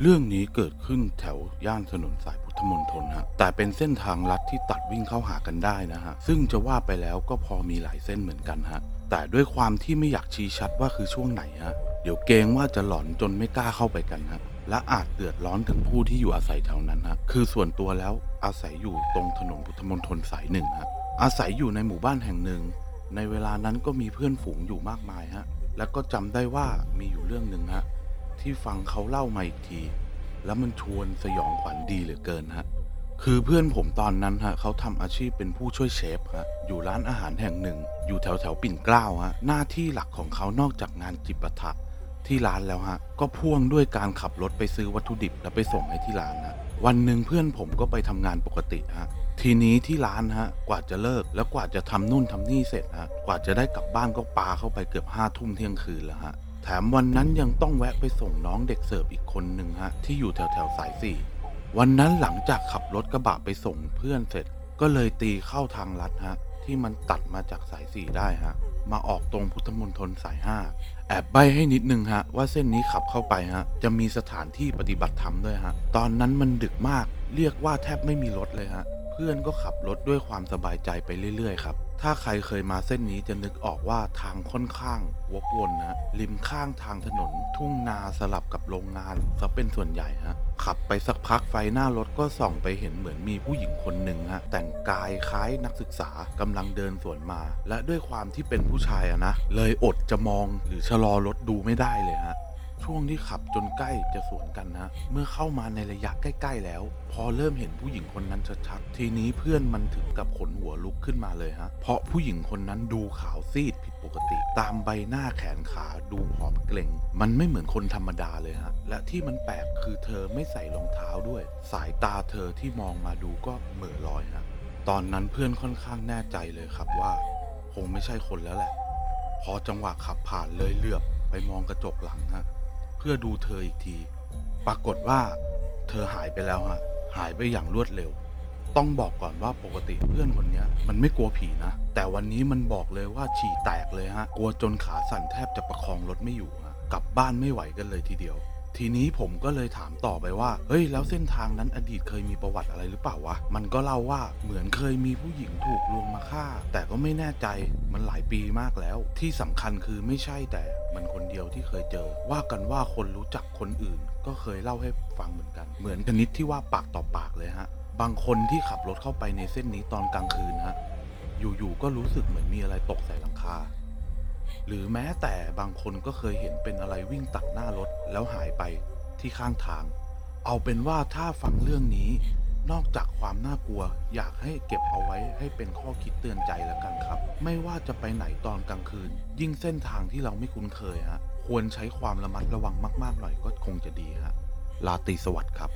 เรื่องนี้เกิดขึ้นแถวย่านถนนสายพุทธมณฑลฮะ แต่เป็นเส้นทางลัดที่ตัดวิ่งเข้าหากันได้นะฮะ ซึ่งจะว่าไปแล้วก็พอมีหลายเส้นเหมือนกันฮะ แต่ด้วยความที่ไม่อยากชี้ชัดว่าคือช่วงไหนฮะ เดี๋ยวเกรงว่าจะหลอนจนไม่กล้าเข้าไปกันฮะ และอาจเดือดร้อนถึงผู้ที่อยู่อาศัยแถวนั้นฮะ คือส่วนตัวแล้วอาศัยอยู่ตรงถนนพุทธมณฑลสายหนึ่งฮะ อาศัยอยู่ในหมู่บ้านแห่งหนึ่ง ในเวลานั้นก็มีเพื่อนฝูงอยู่มากมายฮะ แล้วก็จำได้ว่ามีอยู่เรื่องหนึ่งฮะ ที่ฟังเขาเล่ามาอีกที แล้วมันชวนสยองขวัญดีเหลือเกินฮะ คือเพื่อนผมตอนนั้นฮะเขาทำอาชีพเป็นผู้ช่วยเชฟฮะอยู่ร้านอาหารแห่งหนึ่ง อยู่แถวแถวปิ่นเกล้าฮะหน้าที่หลักของเขานอกจากงานจิปาถะที่ร้านแล้วฮะ ก็พ่วงด้วยการขับรถไปซื้อวัตถุดิบแล้วไปส่งให้ที่ร้านฮะวันหนึ่งเพื่อนผมก็ไปทำงานปกติฮะ ทีนี้ที่ร้านฮะ กว่าจะเลิกแล้วกว่าจะทำนู่นทำนี่เสร็จฮะ กว่าจะได้กลับบ้านก็ปาเข้าไปเกือบห้าทุ่มเที่ยงคืนแล้วฮะ แถมวันนั้นยังต้องแวะไปส่งน้องเด็กเสิร์ฟอีกคนหนึ่งฮะ ที่อยู่แถวแถวสายสี่วันนั้นหลังจากขับรถกระบะไปส่งเพื่อนเสร็จ ก็เลยตีเข้าทางลัดฮะ ที่มันตัดมาจากสายสี่ได้ฮะ มาออกตรงพุทธมณฑลสายห้าแอบใบให้นิดนึงฮะ ว่าเส้นนี้ขับเข้าไปฮะ จะมีสถานที่ปฏิบัติธรรมด้วยฮะ ตอนนั้นมันดึกมาก เรียกว่าแทบไม่มีรถเลยฮะ พื่อนก็ขับรถด้วยความสบายใจไปเรื่อยๆครับ ถ้าใครเคยมาเส้นนี้จะนึกออกว่าทางค่อนข้างวกวนนะ ริมข้างทางถนน ทุ่งนาสลับกับโรงงานซะเป็นส่วนใหญ่ฮะ ขับไปสักพักไฟหน้ารถก็ส่องไปเห็นเหมือนมีผู้หญิงคนหนึ่งฮะ แต่งกายคล้ายนักศึกษากำลังเดินสวนมา และด้วยความที่เป็นผู้ชายอะนะ เลยอดจะมองหรือชะลอรถดูไม่ได้เลยฮะ ช่วงที่ขับจนใกล้จะสวนกันนะ เมื่อเข้ามาในระยะใกล้ ๆ แล้ว พอเริ่มเห็นผู้หญิงคนนั้นชัดๆ ทีนี้เพื่อนมันถึงกับขนหัวลุกขึ้นมาเลยฮะ เพราะผู้หญิงคนนั้นดูขาวซีดผิดปกติ ตามใบหน้าแขนขาดูผอมเกร็ง มันไม่เหมือนคนธรรมดาเลยฮะ และที่มันแปลกคือเธอไม่ใส่รองเท้าด้วย สายตาเธอที่มองมาดูก็เหม่อลอยฮะ ตอนนั้นเพื่อนค่อนข้างแน่ใจเลยครับว่า คงไม่ใช่คนแล้วแหละ พอจังหวะขับผ่านเลยเหลือบไปมองกระจกหลังฮะ พื่อดูเธออีกที ปรากฏว่า เธอหายไปแล้วฮะหายไปอย่างรวดเร็ว ต้องบอกก่อนว่าปกติเพื่อนคนนี้มันไม่กลัวผีนะ แต่วันนี้มันบอกเลยว่าฉี่แตกเลยฮะ กลัวจนขาสั่นแทบจะประคองรถไม่อยู่ฮะกลับบ้านไม่ไหวกันเลยทีเดียว ทีนี้ผมก็เลยถามต่อไปว่า เฮ้ย แล้วเส้นทางนั้นอดีตเคยมีประวัติอะไรหรือเปล่าวะ มันก็เล่าว่าเหมือนเคยมีผู้หญิงถูกลวงมาฆ่า แต่ก็ไม่แน่ใจ มันหลายปีมากแล้ว ที่สำคัญคือไม่ใช่แต่มันคนเดียวที่เคยเจอ ว่ากันว่าคนรู้จักคนอื่น ก็เคยเล่าให้ฟังเหมือนกัน เหมือนชนิดที่ว่าปากต่อปากเลยฮะ บางคนที่ขับรถเข้าไปในเส้นนี้ตอนกลางคืนฮะ อยู่ๆ ก็รู้สึกเหมือนมีอะไรตกใส่หลังคา หรือแม้แต่บางคนก็เคยเห็นเป็นอะไรวิ่งตัดหน้ารถแล้วหายไปที่ข้างทาง เอาเป็นว่าถ้าฟังเรื่องนี้ นอกจากความน่ากลัว อยากให้เก็บเอาไว้ให้เป็นข้อคิดเตือนใจแล้วกันครับ ไม่ว่าจะไปไหนตอนกลางคืน ยิ่งเส้นทางที่เราไม่คุ้นเคยฮะควรใช้ความระมัดระวังมาก ๆ หน่อยก็คงจะดีฮะลาตีสวัสดิ์ครับ